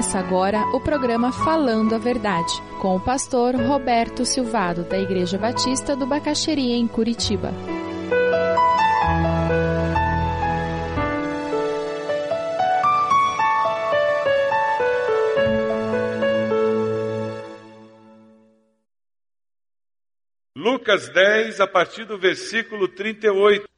Começa agora o programa Falando a Verdade, com o pastor Roberto Silvado, da Igreja Batista do Bacaxeria, em Curitiba. Lucas 10, a partir do versículo 38.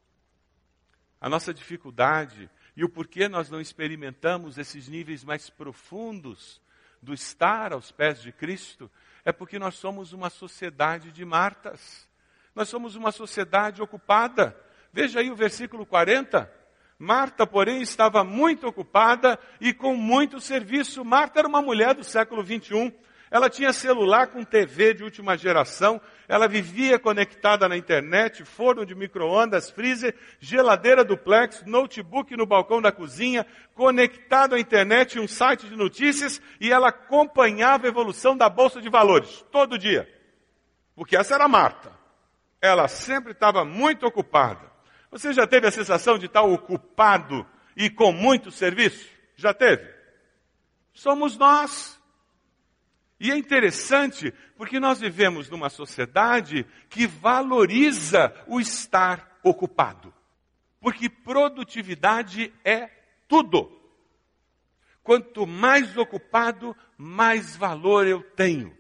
A nossa dificuldade e o porquê nós não experimentamos esses níveis mais profundos do estar aos pés de Cristo é porque nós somos uma sociedade de Martas. Nós somos uma sociedade ocupada. Veja aí o versículo 40. Marta, porém, estava muito ocupada e com muito serviço. Marta era uma mulher do século 21 ela tinha celular com TV de última geração, ela vivia conectada na internet, forno de micro-ondas, freezer, geladeira duplex, notebook no balcão da cozinha, conectado à internet e um site de notícias, e ela acompanhava a evolução da bolsa de valores, todo dia. Porque essa era a Marta. Ela sempre estava muito ocupada. Você já teve a sensação de estar ocupado e com muito serviço? Já teve? Somos nós. E é interessante porque nós vivemos numa sociedade que valoriza o estar ocupado. Porque produtividade é tudo. Quanto mais ocupado, mais valor eu tenho.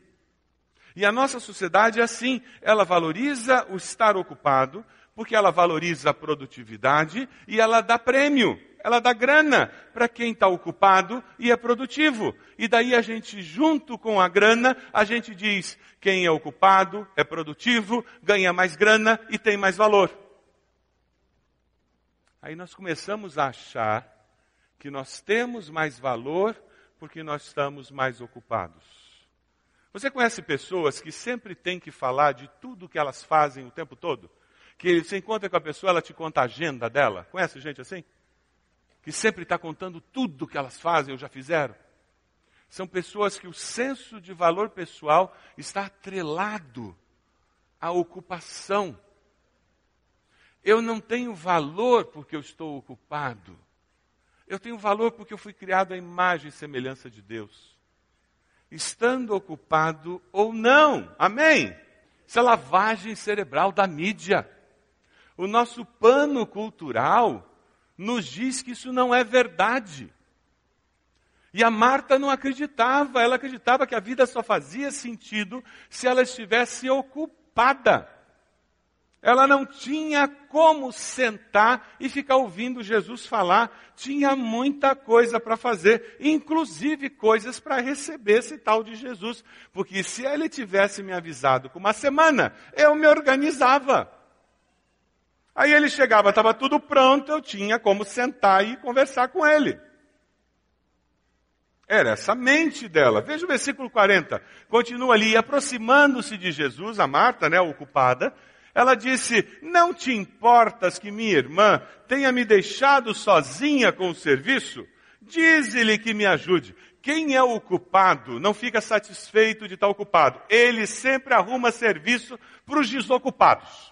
E a nossa sociedade é assim, ela valoriza o estar ocupado, porque ela valoriza a produtividade e ela dá prêmio ela dá grana para quem está ocupado e é produtivo. E daí a gente, junto com a grana, a gente diz quem é ocupado, é produtivo, ganha mais grana e tem mais valor. Aí nós começamos a achar que nós temos mais valor porque nós estamos mais ocupados. Você conhece pessoas que sempre têm que falar de tudo que elas fazem o tempo todo? Que você encontra com a pessoa, ela te conta a agenda dela. Conhece gente assim? Que sempre está contando tudo que elas fazem ou já fizeram. São pessoas que o senso de valor pessoal está atrelado à ocupação. Eu não tenho valor porque eu estou ocupado. Eu tenho valor porque eu fui criado à imagem e semelhança de Deus. Estando ocupado ou não. Amém? Isso é lavagem cerebral da mídia. O nosso pano cultural nos diz que isso não é verdade. E a Marta não acreditava, ela acreditava que a vida só fazia sentido se ela estivesse ocupada. Ela não tinha como sentar e ficar ouvindo Jesus falar, tinha muita coisa para fazer, inclusive coisas para receber esse tal de Jesus. Porque se ele tivesse me avisado com uma semana, eu me organizava. Aí ele chegava, estava tudo pronto, eu tinha como sentar e conversar com ele. Era essa mente dela. Veja o versículo 40. Continua ali, aproximando-se de Jesus, a Marta, né, ocupada, ela disse: Não te importas que minha irmã tenha me deixado sozinha com o serviço? Dize-lhe que me ajude. Quem é ocupado não fica satisfeito de estar ocupado. Ele sempre arruma serviço para os desocupados.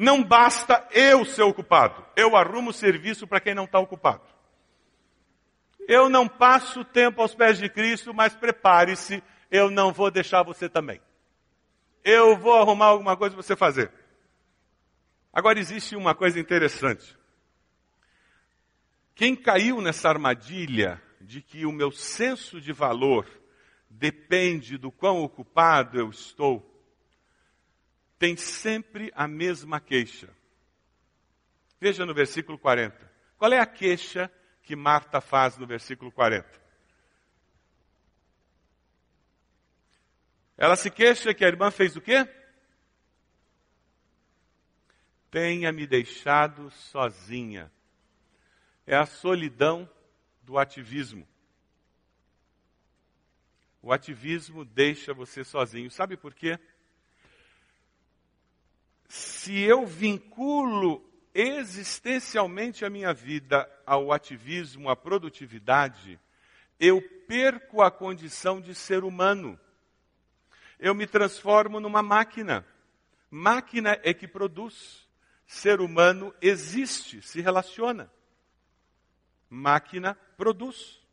Não basta eu ser ocupado. Eu arrumo serviço para quem não está ocupado. Eu não passo tempo aos pés de Cristo, mas prepare-se, eu não vou deixar você também. Eu vou arrumar alguma coisa para você fazer. Agora existe uma coisa interessante. Quem caiu nessa armadilha de que o meu senso de valor depende do quão ocupado eu estou, tem sempre a mesma queixa. Veja no versículo 40. Qual é a queixa que Marta faz no versículo 40? Ela se queixa que a irmã fez o quê? Tenha me deixado sozinha. É a solidão do ativismo. O ativismo deixa você sozinho. Sabe por quê? Se eu vinculo existencialmente a minha vida ao ativismo, à produtividade, eu perco a condição de ser humano. Eu me transformo numa máquina. Máquina é que produz. Ser humano existe, se relaciona. Máquina produz.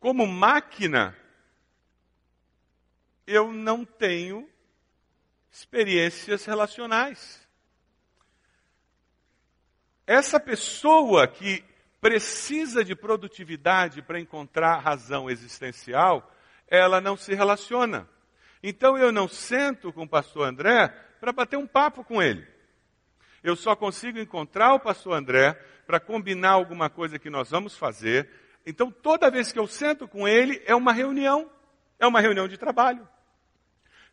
como máquina, eu não tenho experiências relacionais. Essa pessoa que precisa de produtividade para encontrar razão existencial, ela não se relaciona. Então eu não sento com o pastor André para bater um papo com ele. Eu só consigo encontrar o pastor André para combinar alguma coisa que nós vamos fazer. Então toda vez que eu sento com ele é uma reunião, é uma reunião de trabalho.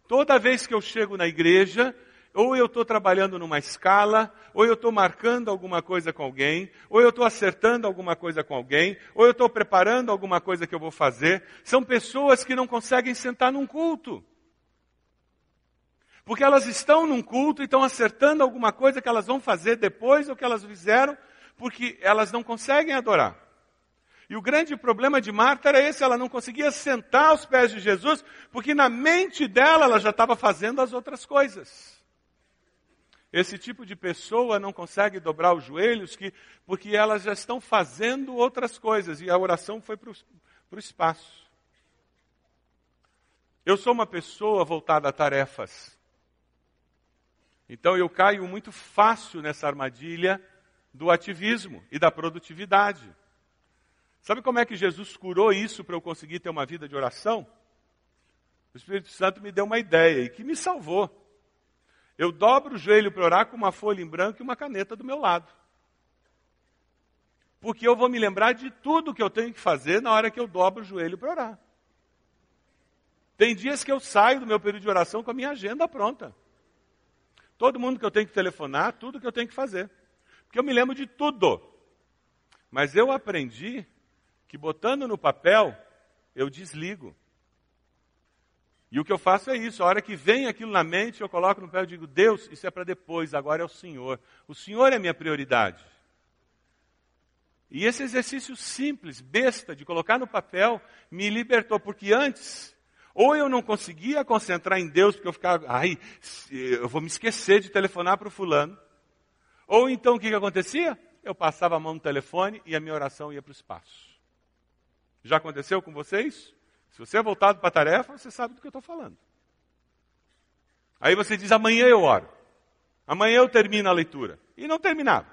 Toda vez que eu chego na igreja, ou eu estou trabalhando numa escala, ou eu estou marcando alguma coisa com alguém, ou eu estou acertando alguma coisa com alguém, ou eu estou preparando alguma coisa que eu vou fazer. São pessoas que não conseguem sentar num culto. Porque elas estão num culto e estão acertando alguma coisa que elas vão fazer depois do que elas fizeram, porque elas não conseguem adorar. E o grande problema de Marta era esse, ela não conseguia sentar aos pés de Jesus, porque na mente dela ela já estava fazendo as outras coisas. Esse tipo de pessoa não consegue dobrar os joelhos que, porque elas já estão fazendo outras coisas e a oração foi para o espaço. Eu sou uma pessoa voltada a tarefas. Então eu caio muito fácil nessa armadilha do ativismo e da produtividade. Sabe como é que Jesus curou isso para eu conseguir ter uma vida de oração? O Espírito Santo me deu uma ideia e que me salvou. Eu dobro o joelho para orar com uma folha em branco e uma caneta do meu lado. Porque eu vou me lembrar de tudo que eu tenho que fazer na hora que eu dobro o joelho para orar. Tem dias que eu saio do meu período de oração com a minha agenda pronta. Todo mundo que eu tenho que telefonar, tudo que eu tenho que fazer. Porque eu me lembro de tudo. Mas eu aprendi que botando no papel, eu desligo. E o que eu faço é isso, a hora que vem aquilo na mente, eu coloco no pé e digo, Deus, isso é para depois, agora é o Senhor. O Senhor é minha prioridade. E esse exercício simples, besta, de colocar no papel, me libertou, porque antes, ou eu não conseguia concentrar em Deus, porque eu ficava, ai, eu vou me esquecer de telefonar para o fulano. Ou então o que, que acontecia? Eu passava a mão no telefone e a minha oração ia para o espaço. Já aconteceu com vocês? Se você é voltado para a tarefa, você sabe do que eu estou falando. Aí você diz, amanhã eu oro. Amanhã eu termino a leitura. E não terminava.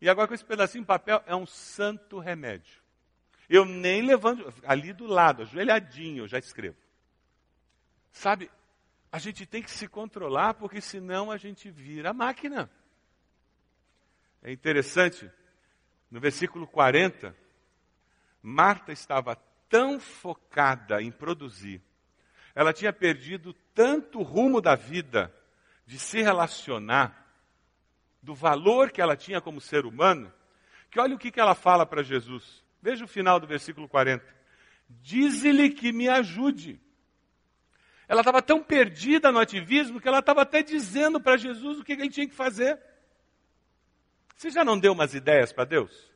E agora com esse pedacinho de papel é um santo remédio. Eu nem levanto, ali do lado, ajoelhadinho, eu já escrevo. Sabe, a gente tem que se controlar, porque senão a gente vira máquina. É interessante, no versículo 40, Marta estava tão focada em produzir, ela tinha perdido tanto o rumo da vida, de se relacionar, do valor que ela tinha como ser humano, que olha o que, que ela fala para Jesus. Veja o final do versículo 40. Dize-lhe que me ajude. Ela estava tão perdida no ativismo que ela estava até dizendo para Jesus o que ele tinha que fazer. Você já não deu umas ideias para Deus?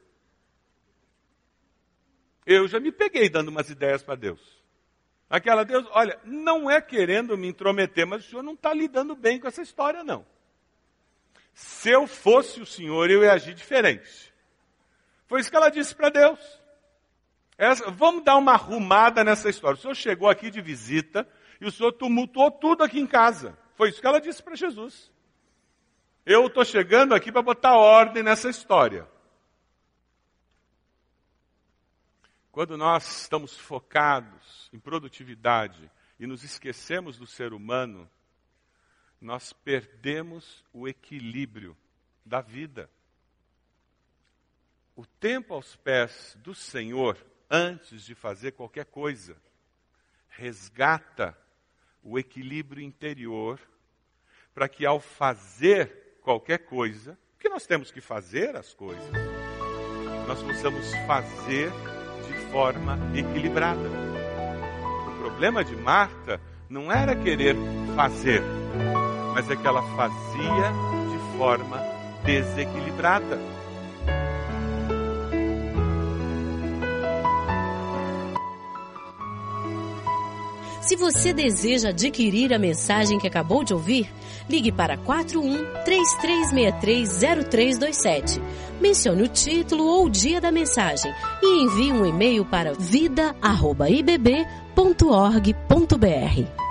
Eu já me peguei dando umas ideias para Deus. Aquela Deus, olha, não é querendo me intrometer, mas o senhor não está lidando bem com essa história, não. Se eu fosse o senhor, eu ia agir diferente. Foi isso que ela disse para Deus. Essa, vamos dar uma arrumada nessa história. O senhor chegou aqui de visita e o senhor tumultuou tudo aqui em casa. Foi isso que ela disse para Jesus. Eu estou chegando aqui para botar ordem nessa história. Quando nós estamos focados em produtividade e nos esquecemos do ser humano, nós perdemos o equilíbrio da vida. O tempo aos pés do Senhor, antes de fazer qualquer coisa, resgata o equilíbrio interior para que ao fazer qualquer coisa, que nós temos que fazer as coisas, nós possamos fazer forma equilibrada. O problema de Marta não era querer fazer, mas é que ela fazia de forma desequilibrada. Se você deseja adquirir a mensagem que acabou de ouvir, Ligue para 41 3363 0327. Mencione o título ou o dia da mensagem e envie um e-mail para vida@ibb.org.br.